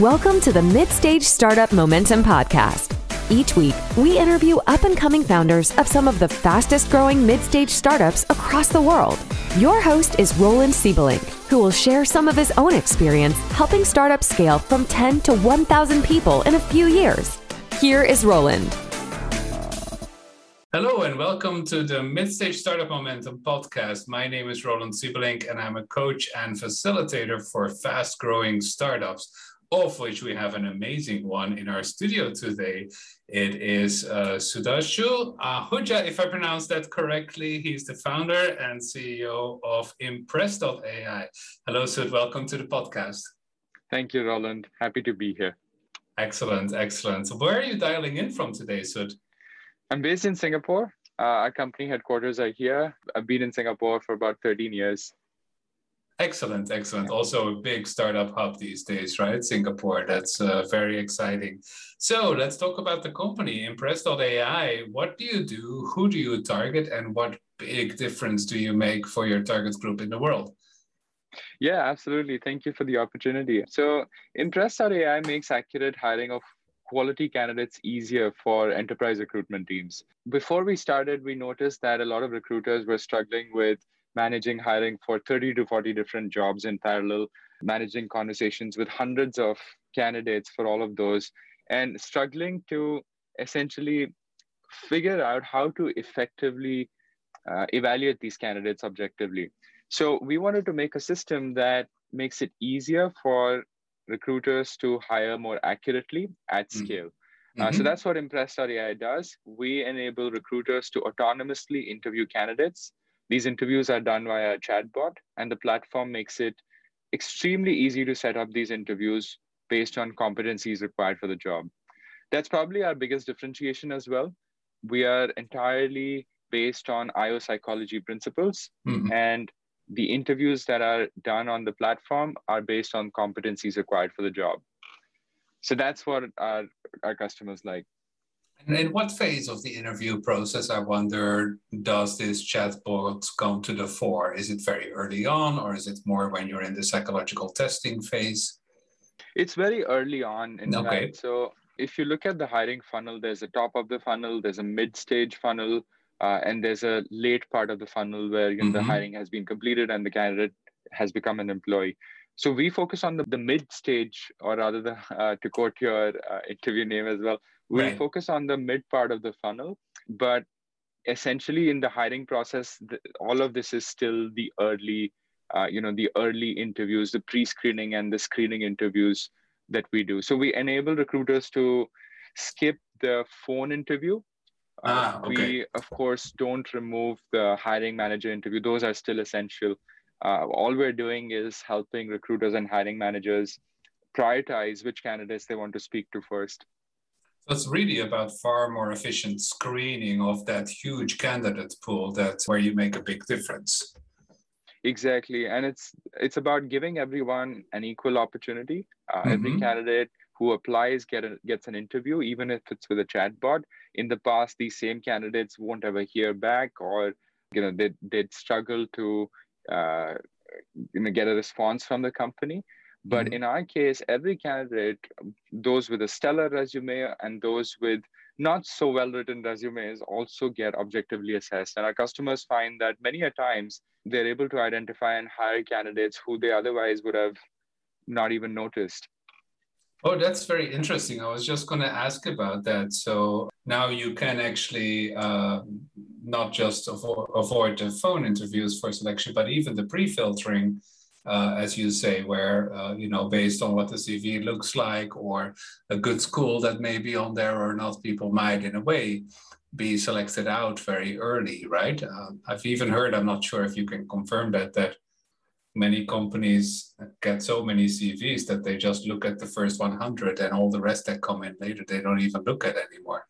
Welcome to the Midstage Startup Momentum Podcast. Each week, we interview up and coming founders of some of the fastest growing mid stage startups across the world. Your host is Roland Siebelink, who will share some of his own experience helping startups scale from 10 to 1,000 people in a few years. Here is Roland. Hello and welcome to the Midstage Startup Momentum podcast. My name is Roland Siebelink and I'm a coach and facilitator for fast growing startups, of which we have an amazing one in our studio today. It is uh, Sudhanshu Ahuja, if I pronounce that correctly. He's the founder and CEO of Impress.ai. Hello, Sud. Welcome to the podcast. Thank you, Roland. Happy to be here. Excellent, excellent. So where are you dialing in from today, Sud? I'm based in Singapore. Uh, our company headquarters are here. I've been in Singapore for about 13 years. Excellent, excellent. Also a big startup hub these days, right? Singapore. That's uh, very exciting. So let's talk about the company, Impress.ai. What do you do? Who do you target? And what big difference do you make for your target group in the world? Yeah, absolutely. Thank you for the opportunity. So Impress.ai makes accurate hiring of quality candidates easier for enterprise recruitment teams. Before we started, we noticed that a lot of recruiters were struggling with managing hiring for 30 to 40 different jobs in parallel, managing conversations with hundreds of candidates for all of those, and struggling to essentially figure out how to effectively uh, evaluate these candidates objectively. So we wanted to make a system that makes it easier for recruiters to hire more accurately at mm-hmm. scale. Mm-hmm. Uh, so that's what Impress.ai does. We enable recruiters to autonomously interview candidates. These interviews are done via a chatbot, and the platform makes it extremely easy to set up these interviews based on competencies required for the job. That's probably our biggest differentiation as well. We are entirely based on IO psychology principles, mm-hmm. and the interviews that are done on the platform are based on competencies required for the job. So that's what our, our customers like. And in what phase of the interview process, I wonder, does this chatbot come to the fore? Is it very early on, or is it more when you're in the psychological testing phase? It's very early on. In okay. So if you look at the hiring funnel, there's a top of the funnel, there's a mid stage funnel, uh, and there's a late part of the funnel where you know, mm-hmm. the hiring has been completed and the candidate has become an employee. So we focus on the, the mid stage, or rather, the, uh, to quote your uh, interview name as well, we right. focus on the mid part of the funnel. But essentially, in the hiring process, the, all of this is still the early, uh, you know, the early interviews, the pre-screening and the screening interviews that we do. So we enable recruiters to skip the phone interview Ah, uh, okay. We, of course, don't remove the hiring manager interview. Those are still essential. Uh, all we're doing is helping recruiters and hiring managers prioritize which candidates they want to speak to first. So it's really about far more efficient screening of that huge candidate pool that where you make a big difference. Exactly, and it's it's about giving everyone an equal opportunity. Uh, mm-hmm. Every candidate who applies get a, gets an interview, even if it's with a chatbot. In the past, these same candidates won't ever hear back, or you know they'd, they'd struggle to uh, you know get a response from the company. But mm-hmm. in our case, every candidate, those with a stellar resume and those with not so well written resumes, also get objectively assessed. And our customers find that many a times they're able to identify and hire candidates who they otherwise would have not even noticed. Oh, that's very interesting. I was just going to ask about that. So now you can actually uh, not just avo- avoid the phone interviews for selection, but even the pre-filtering, uh, as you say, where uh, you know based on what the CV looks like or a good school that may be on there or not, people might in a way be selected out very early, right? Uh, I've even heard. I'm not sure if you can confirm that that many companies get so many CVs that they just look at the first 100 and all the rest that come in later, they don't even look at anymore.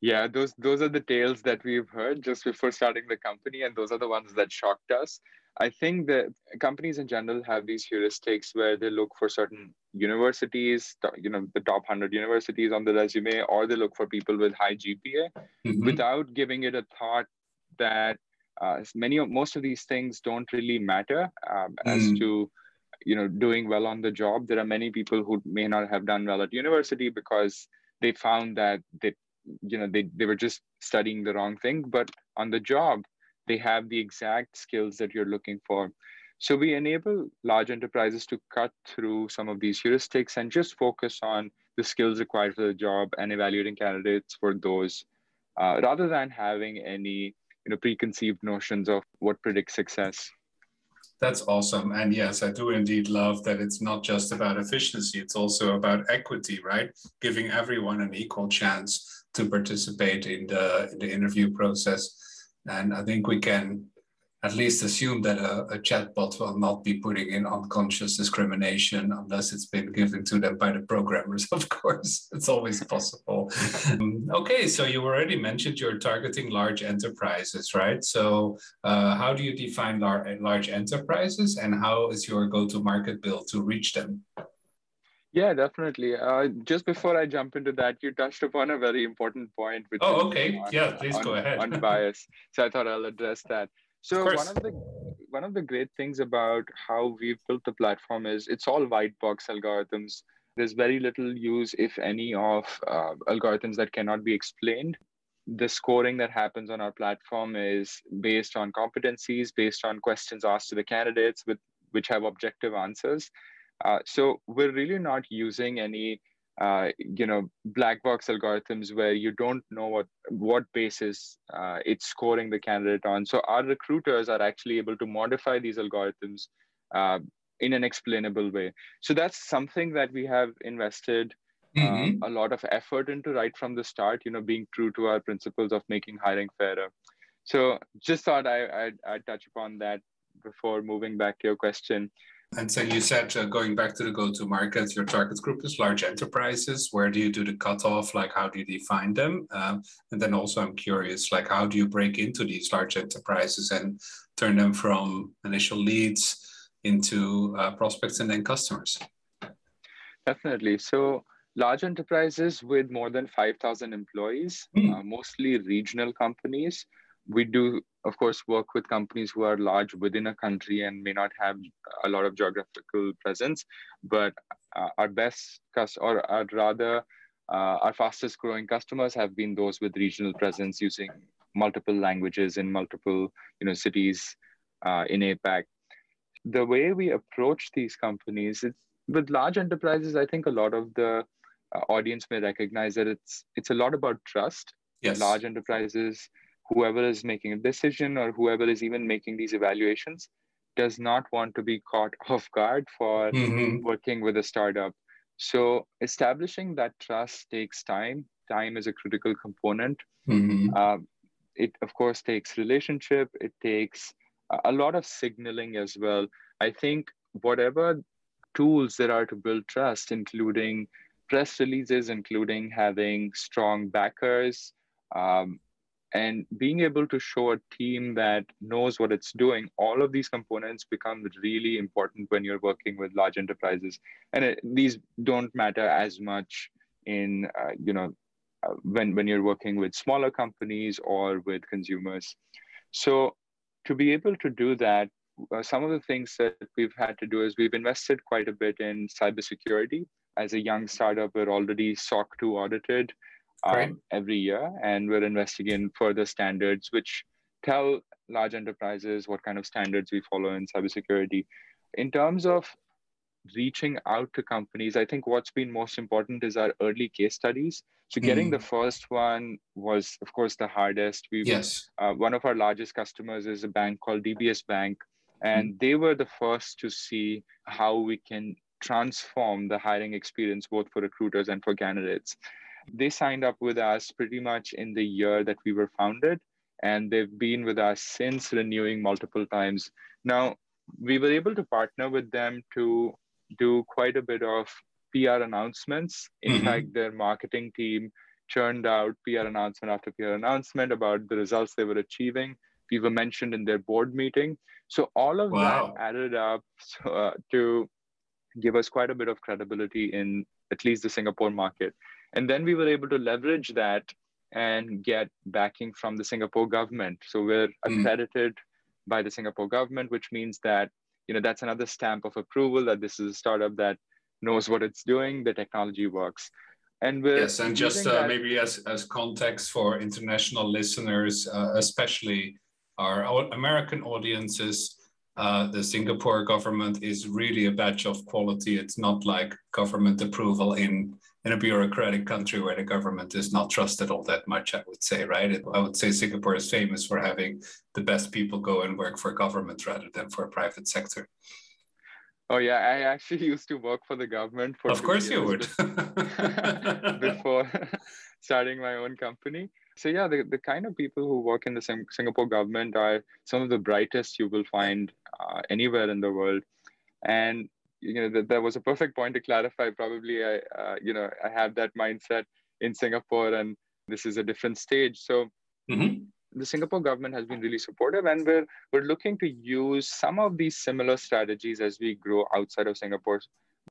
Yeah, those those are the tales that we've heard just before starting the company, and those are the ones that shocked us. I think that companies in general have these heuristics where they look for certain universities, you know, the top 100 universities on the resume, or they look for people with high GPA mm-hmm. without giving it a thought that uh, many of most of these things don't really matter um, mm. as to you know doing well on the job. There are many people who may not have done well at university because they found that they you know they, they were just studying the wrong thing. But on the job they have the exact skills that you're looking for. So we enable large enterprises to cut through some of these heuristics and just focus on the skills required for the job and evaluating candidates for those uh, rather than having any you know preconceived notions of what predicts success that's awesome. And yes, I do indeed love that it's not just about efficiency, it's also about equity, right? Giving everyone an equal chance to participate in the, in the interview process. And I think we can at least assume that a, a chatbot will not be putting in unconscious discrimination unless it's been given to them by the programmers, of course. It's always possible. um, okay, so you already mentioned you're targeting large enterprises, right? So, uh, how do you define lar- large enterprises and how is your go to market build to reach them? Yeah, definitely. Uh, just before I jump into that, you touched upon a very important point. Which oh, okay. On, yeah, please on, go ahead. on bias. So I thought I'll address that. So of one of the one of the great things about how we've built the platform is it's all white box algorithms. There's very little use, if any, of uh, algorithms that cannot be explained. The scoring that happens on our platform is based on competencies, based on questions asked to the candidates, with which have objective answers. Uh, so we're really not using any uh, you know black box algorithms where you don't know what what basis uh, it's scoring the candidate on. So our recruiters are actually able to modify these algorithms uh, in an explainable way. So that's something that we have invested um, mm-hmm. a lot of effort into right from the start you know being true to our principles of making hiring fairer. So just thought i I'd, I'd touch upon that before moving back to your question and so you said uh, going back to the go-to-market, your target group is large enterprises. Where do you do the cutoff? Like, how do you define them? Um, and then also, I'm curious, like, how do you break into these large enterprises and turn them from initial leads into uh, prospects and then customers? Definitely. So, large enterprises with more than 5,000 employees, mm. uh, mostly regional companies, we do of course work with companies who are large within a country and may not have a lot of geographical presence but uh, our best cus- or uh, rather uh, our fastest growing customers have been those with regional presence using multiple languages in multiple you know cities uh, in apac the way we approach these companies it's with large enterprises i think a lot of the uh, audience may recognize that it's it's a lot about trust yes. large enterprises whoever is making a decision or whoever is even making these evaluations does not want to be caught off guard for mm-hmm. working with a startup. So establishing that trust takes time. Time is a critical component. Mm-hmm. Uh, it of course takes relationship. It takes a lot of signaling as well. I think whatever tools there are to build trust, including press releases, including having strong backers, um, and being able to show a team that knows what it's doing all of these components become really important when you're working with large enterprises. And it, these don't matter as much in uh, you know uh, when when you're working with smaller companies or with consumers. So to be able to do that uh, some of the things that we've had to do is we've invested quite a bit in cybersecurity. As a young startup we're already soc 2 audited um, every year, and we're investing in further standards which tell large enterprises what kind of standards we follow in cybersecurity. In terms of reaching out to companies, I think what's been most important is our early case studies. So getting mm. the first one was, of course, the hardest. We yes. Uh, one of our largest customers is a bank called DBS Bank, and mm. they were the first to see how we can transform the hiring experience both for recruiters and for candidates. They signed up with us pretty much in the year that we were founded, and they've been with us since renewing multiple times. Now, we were able to partner with them to do quite a bit of PR announcements. In mm-hmm. fact, their marketing team churned out PR announcement after PR announcement about the results they were achieving. We were mentioned in their board meeting. So all of wow. that added up uh, to give us quite a bit of credibility in at least the Singapore market. And then we were able to leverage that and get backing from the Singapore government. So we're mm. accredited by the Singapore government, which means that you know that's another stamp of approval that this is a startup that knows what it's doing the technology works and yes and just uh, that... maybe as, as context for international listeners uh, especially our american audiences uh, the Singapore government is really a badge of quality. It's not like government approval in in a bureaucratic country where the government is not trusted all that much. I would say, right? I would say Singapore is famous for having the best people go and work for government rather than for a private sector. Oh yeah, I actually used to work for the government for. Of course, you would. before starting my own company, so yeah, the, the kind of people who work in the Singapore government are some of the brightest you will find uh, anywhere in the world. And you know, th- there was a perfect point to clarify. Probably, I uh, you know, I have that mindset in Singapore, and this is a different stage. So. Mm-hmm. The Singapore government has been really supportive, and we're we're looking to use some of these similar strategies as we grow outside of Singapore.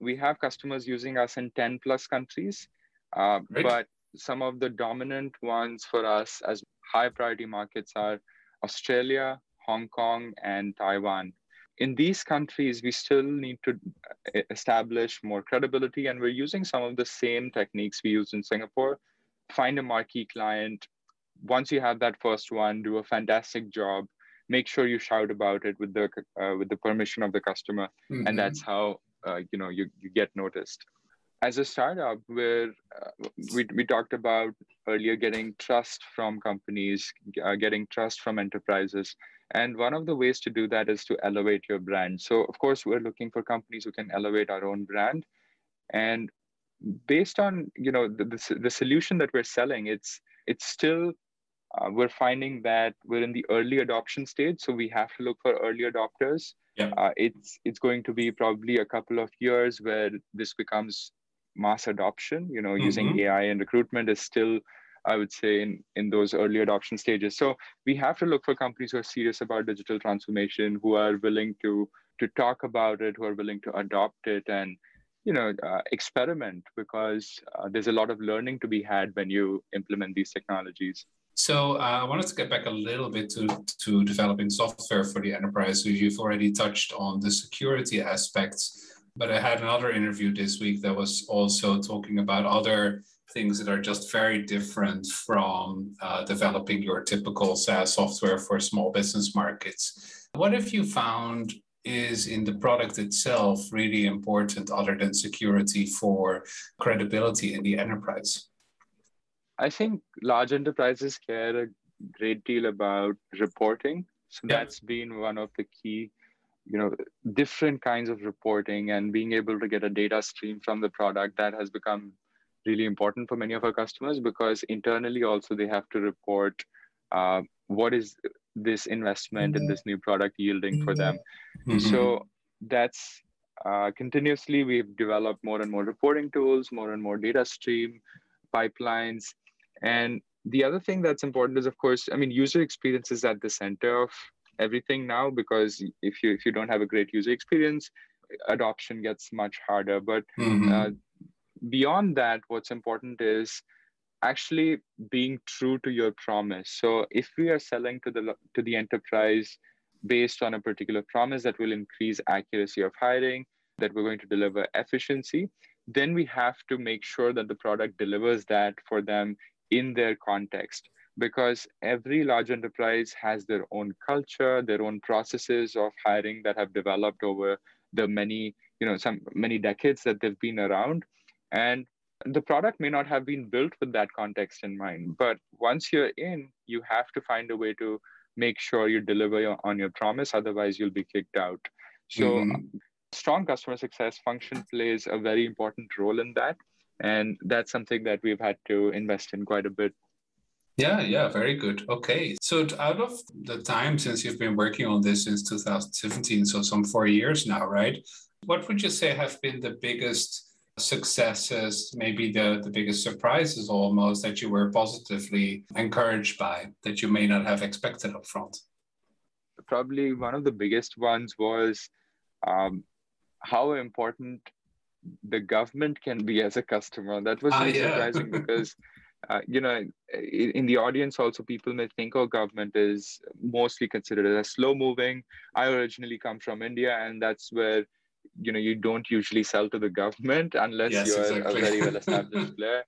We have customers using us in ten plus countries, uh, but some of the dominant ones for us as high priority markets are Australia, Hong Kong, and Taiwan. In these countries, we still need to establish more credibility, and we're using some of the same techniques we use in Singapore. Find a marquee client. Once you have that first one, do a fantastic job. Make sure you shout about it with the uh, with the permission of the customer, mm-hmm. and that's how uh, you know you, you get noticed as a startup where uh, we, we talked about earlier getting trust from companies uh, getting trust from enterprises. And one of the ways to do that is to elevate your brand. So of course we're looking for companies who can elevate our own brand. And based on you know the, the, the solution that we're selling it's it's still uh, we're finding that we're in the early adoption stage. So we have to look for early adopters. Yeah. Uh, it's it's going to be probably a couple of years where this becomes mass adoption you know mm-hmm. using ai and recruitment is still i would say in in those early adoption stages so we have to look for companies who are serious about digital transformation who are willing to to talk about it who are willing to adopt it and you know uh, experiment because uh, there's a lot of learning to be had when you implement these technologies so uh, I wanted to get back a little bit to, to developing software for the enterprise. So you've already touched on the security aspects but I had another interview this week that was also talking about other things that are just very different from uh, developing your typical SaaS software for small business markets. What have you found is in the product itself really important other than security for credibility in the enterprise? I think large enterprises care a great deal about reporting. So yeah. that's been one of the key you know different kinds of reporting and being able to get a data stream from the product that has become really important for many of our customers because internally also they have to report uh, what is this investment in this new product yielding for them. Mm-hmm. so that's uh, continuously we've developed more and more reporting tools more and more data stream pipelines. And the other thing that's important is of course i mean user experience is at the center of everything now because if you if you don't have a great user experience adoption gets much harder. But mm-hmm. uh, beyond that what's important is actually being true to your promise. So if we are selling to the to the enterprise based on a particular promise that will increase accuracy of hiring that we're going to deliver efficiency then we have to make sure that the product delivers that for them in their context because every large enterprise has their own culture, their own processes of hiring that have developed over the many, you know, some many decades that they've been around. And the product may not have been built with that context in mind. But once you're in, you have to find a way to make sure you deliver on your promise, otherwise you'll be kicked out. So mm-hmm. strong customer success function plays a very important role in that. And that's something that we've had to invest in quite a bit yeah, yeah, very good. Okay. So, out of the time since you've been working on this since 2017, so some four years now, right? What would you say have been the biggest successes, maybe the, the biggest surprises almost that you were positively encouraged by that you may not have expected up front? Probably one of the biggest ones was um, how important the government can be as a customer. That was ah, really ah, yeah. surprising because uh, you know, in the audience also people may think, oh, government is mostly considered as slow moving. I originally come from India, and that's where you know you don't usually sell to the government unless yes, you're exactly. a very well established player.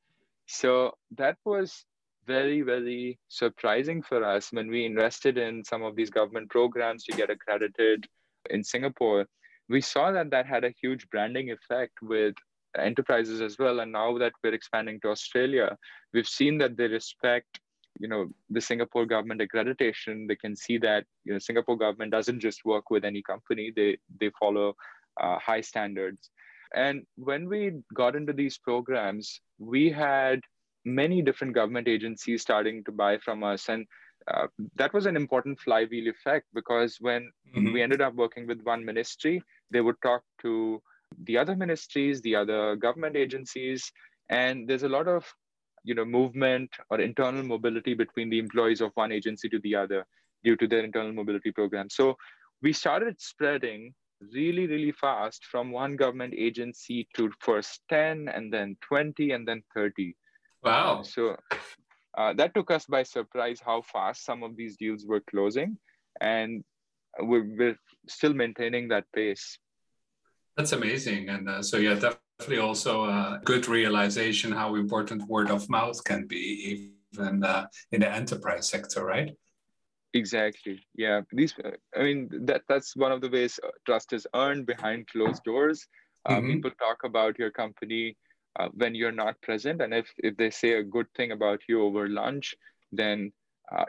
So that was very very surprising for us when we invested in some of these government programs to get accredited in Singapore. We saw that that had a huge branding effect with enterprises as well. And now that we're expanding to Australia, we've seen that they respect you know the singapore government accreditation they can see that you know singapore government doesn't just work with any company they they follow uh, high standards and when we got into these programs we had many different government agencies starting to buy from us and uh, that was an important flywheel effect because when mm-hmm. we ended up working with one ministry they would talk to the other ministries, the other government agencies, and there's a lot of you know movement or internal mobility between the employees of one agency to the other due to their internal mobility program. So we started spreading really, really fast from one government agency to first 10 and then 20 and then 30. Wow. So uh, that took us by surprise how fast some of these deals were closing. And we're, we're still maintaining that pace. That's amazing. And uh, so, yeah, definitely also a good realization how important word of mouth can be, even uh, in the enterprise sector, right? Exactly. Yeah. These, uh, I mean, that that's one of the ways uh, trust is earned behind closed doors. Uh, mm-hmm. People talk about your company uh, when you're not present, and if if they say a good thing about you over lunch, then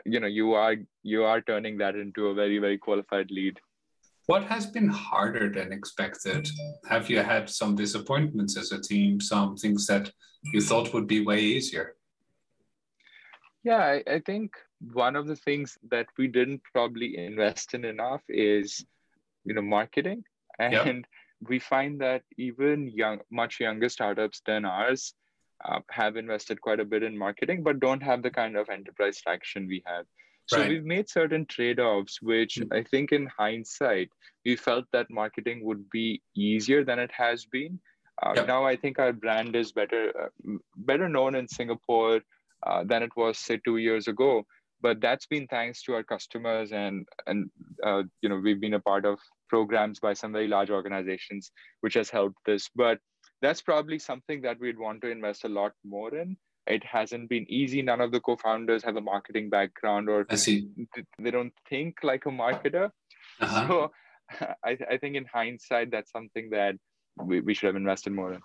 you know you are you are turning that into a very very qualified lead. What has been harder than expected? Have you had some disappointments as a team, some things that you thought would be way easier? Yeah, I, I think one of the things that we didn't probably invest in enough is, you know, marketing. And yep. we find that even young, much younger startups than ours uh, have invested quite a bit in marketing, but don't have the kind of enterprise traction we have. So right. we've made certain trade-offs, which mm-hmm. I think in hindsight, we felt that marketing would be easier than it has been. Uh, yep. Now I think our brand is better, uh, better known in Singapore uh, than it was say two years ago. But that's been thanks to our customers and and uh, you know we've been a part of programs by some very large organizations, which has helped this. But that's probably something that we'd want to invest a lot more in it hasn't been easy. None of the co-founders have a marketing background or I see. they don't think like a marketer. Uh-huh. So I, I think in hindsight, that's something that we, we should have invested more in.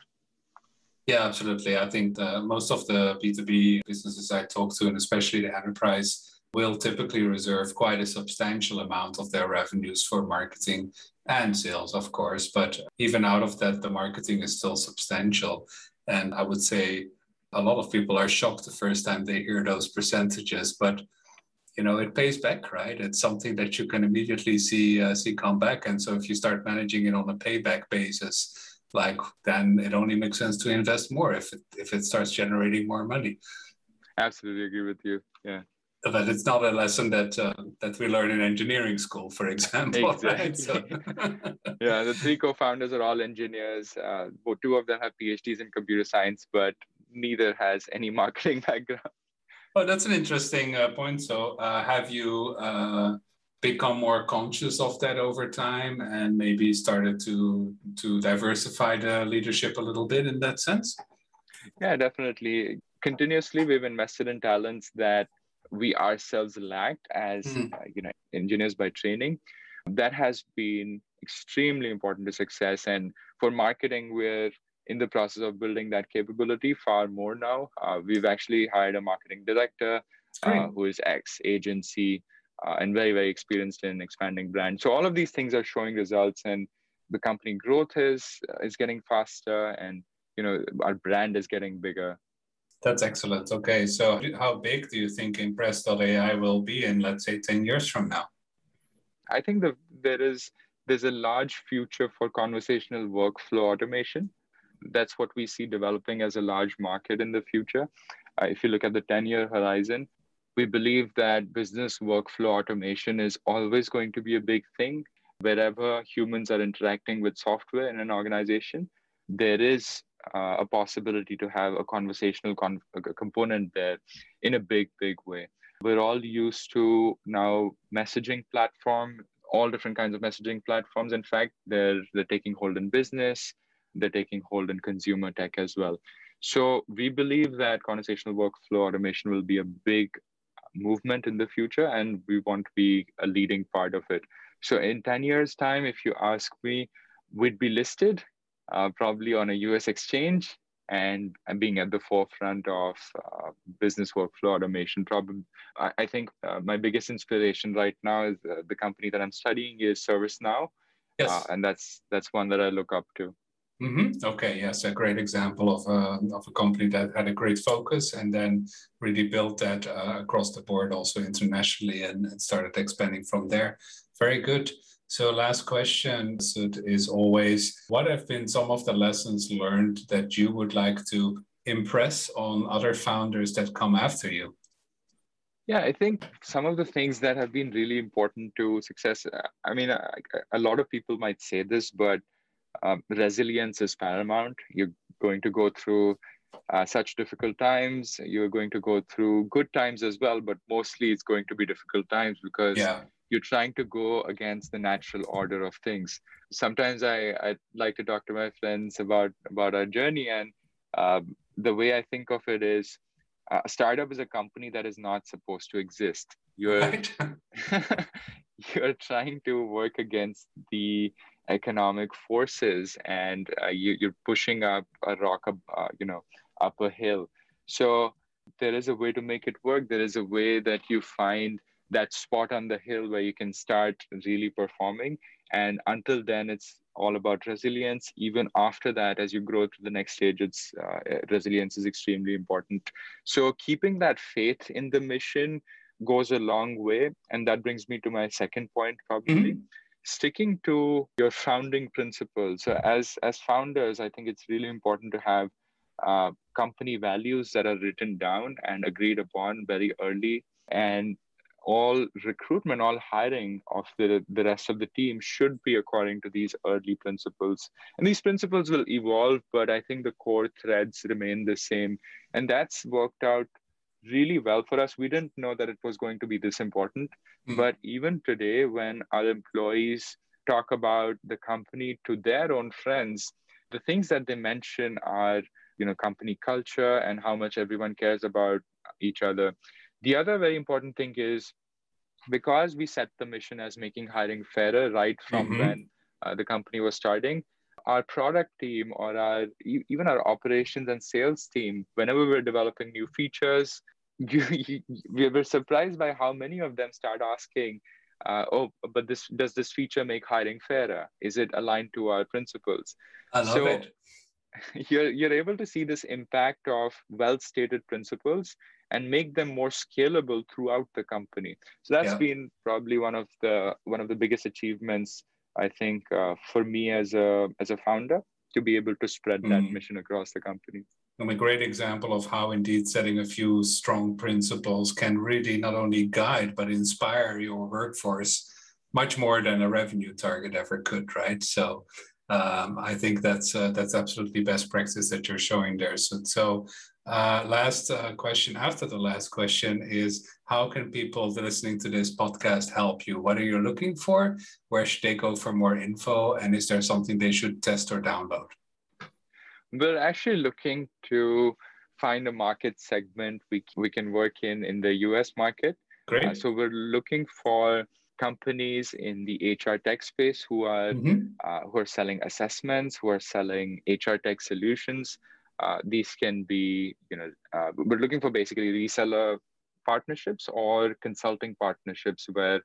Yeah, absolutely. I think the, most of the B2B businesses I talk to, and especially the enterprise, will typically reserve quite a substantial amount of their revenues for marketing and sales, of course. But even out of that, the marketing is still substantial. And I would say a lot of people are shocked the first time they hear those percentages, but you know it pays back, right? It's something that you can immediately see uh, see come back, and so if you start managing it on a payback basis, like then it only makes sense to invest more if it if it starts generating more money. Absolutely agree with you. Yeah. But it's not a lesson that uh, that we learn in engineering school, for example. Exactly. Right? So... yeah, the three co-founders are all engineers. Uh, two of them have PhDs in computer science, but neither has any marketing background. Oh, that's an interesting uh, point. So, uh, have you uh, become more conscious of that over time, and maybe started to to diversify the leadership a little bit in that sense? Yeah, definitely. Continuously, we've invested in talents that we ourselves lacked as mm. you know engineers by training. That has been extremely important to success, and for marketing, we're in the process of building that capability far more now. Uh, we've actually hired a marketing director uh, who is ex agency uh, and very, very experienced in expanding brand. So all of these things are showing results, and the company growth is is getting faster, and you know our brand is getting bigger. That's excellent. Okay, so how big do you think Impress.ai will be in, let's say, ten years from now? I think that there is there's a large future for conversational workflow automation that's what we see developing as a large market in the future. Uh, if you look at the 10 year horizon, we believe that business workflow automation is always going to be a big thing. Wherever humans are interacting with software in an organization, there is uh, a possibility to have a conversational con- a component there in a big, big way. We're all used to now messaging platform, all different kinds of messaging platforms. In fact, they're they're taking hold in business, they're taking hold in consumer tech as well. So we believe that conversational workflow automation will be a big movement in the future, and we want to be a leading part of it. So in 10 years' time, if you ask me, we'd be listed uh, probably on a US exchange and, being at the forefront of uh, business workflow automation. Probably, I, I think uh, my biggest inspiration right now is uh, the company that I'm studying is ServiceNow. Yes. Uh, and that's that's one that I look up to. Mm-hmm. Okay, yes, a great example of a, of a company that had a great focus and then really built that uh, across the board, also internationally, and, started expanding from there. Very good. So, last question is always what have been some of the lessons learned that you would like to impress on other founders that come after you? Yeah, I think some of the things that have been really important to success. Uh, I mean, a, a lot of people might say this, but um, resilience is paramount. You're going to go through uh, such difficult times. You're going to go through good times as well, but mostly it's going to be difficult times because yeah. you're trying to go against the natural order of things. Sometimes I, I like to talk to my friends about, about our journey, and um, the way I think of it is uh, a startup is a company that is not supposed to exist. You're, right. you're trying to work against the economic forces and uh, you, are pushing up a rock up, uh, you know up a hill. So there is a way to make it work. There is a way that you find that spot on the hill where you can start really performing. And until then it's all about resilience. Even after that as you grow to the next stage it's uh, resilience is extremely important. So keeping that faith in the mission goes a long way. And that brings me to my second point probably. Mm-hmm sticking to your founding principles. So as as founders, I think it's really important to have uh, company values that are written down and agreed upon very early, and all recruitment, all hiring of the, the rest of the team should be according to these early principles. And these principles will evolve, but I think the core threads remain the same. And that's worked out really well for us. We didn't know that it was going to be this important. Mm-hmm. But even today, when our employees talk about the company to their own friends, the things that they mention are, you know, company culture and how much everyone cares about each other. The other very important thing is because we set the mission as making hiring fairer right from mm-hmm. when uh, the company was starting, our product team or our even our operations and sales team, whenever we're developing new features, you, you, we were surprised by how many of them start asking, uh, "Oh, but this does this feature make hiring fairer? Is it aligned to our principles?" I love so, it. You're you're able to see this impact of well-stated principles and make them more scalable throughout the company. So that's yeah. been probably one of the one of the biggest achievements I think uh, for me as a as a founder to be able to spread mm. that mm-hmm. mission across the company a great example of how indeed setting a few strong principles can really not only guide but inspire your workforce much more than a revenue target ever could right? So um, i think that's uh, that's absolutely best practice that you're showing there. So, so uh, last uh, question after the last question is how can people listening to this podcast help you? What are you looking for? Where should they go for more info? And is there something they should test or download we're actually looking to find a market segment we, we can work in in the US market. Great. Uh, so we're looking for companies in the HR tech space who are mm-hmm. uh, who are selling assessments, who are selling HR tech solutions. Uh, these can be, you know, uh, we're looking for basically reseller partnerships or consulting partnerships where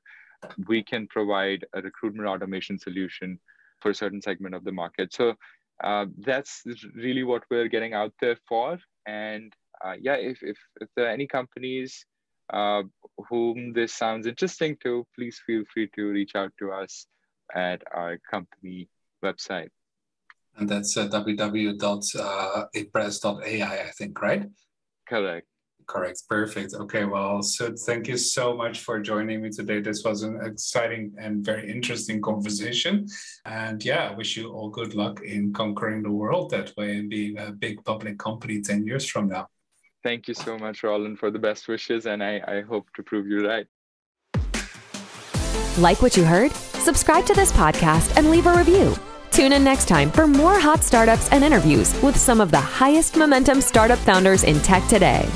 we can provide a recruitment automation solution for a certain segment of the market. So uh, that's really what we're getting out there for. And uh, yeah, if, if, if there are any companies uh, whom this sounds interesting to, please feel free to reach out to us at our company website. And that's uh, www.impress.ai, I think, right? Correct. Correct. Perfect. Okay. Well, so thank you so much for joining me today. This was an exciting and very interesting conversation. And yeah, I wish you all good luck in conquering the world that way and being a big public company 10 years from now. Thank you so much, Roland, for the best wishes. And I, I hope to prove you right. Like what you heard? Subscribe to this podcast and leave a review. Tune in next time for more hot startups and interviews with some of the highest momentum startup founders in tech today.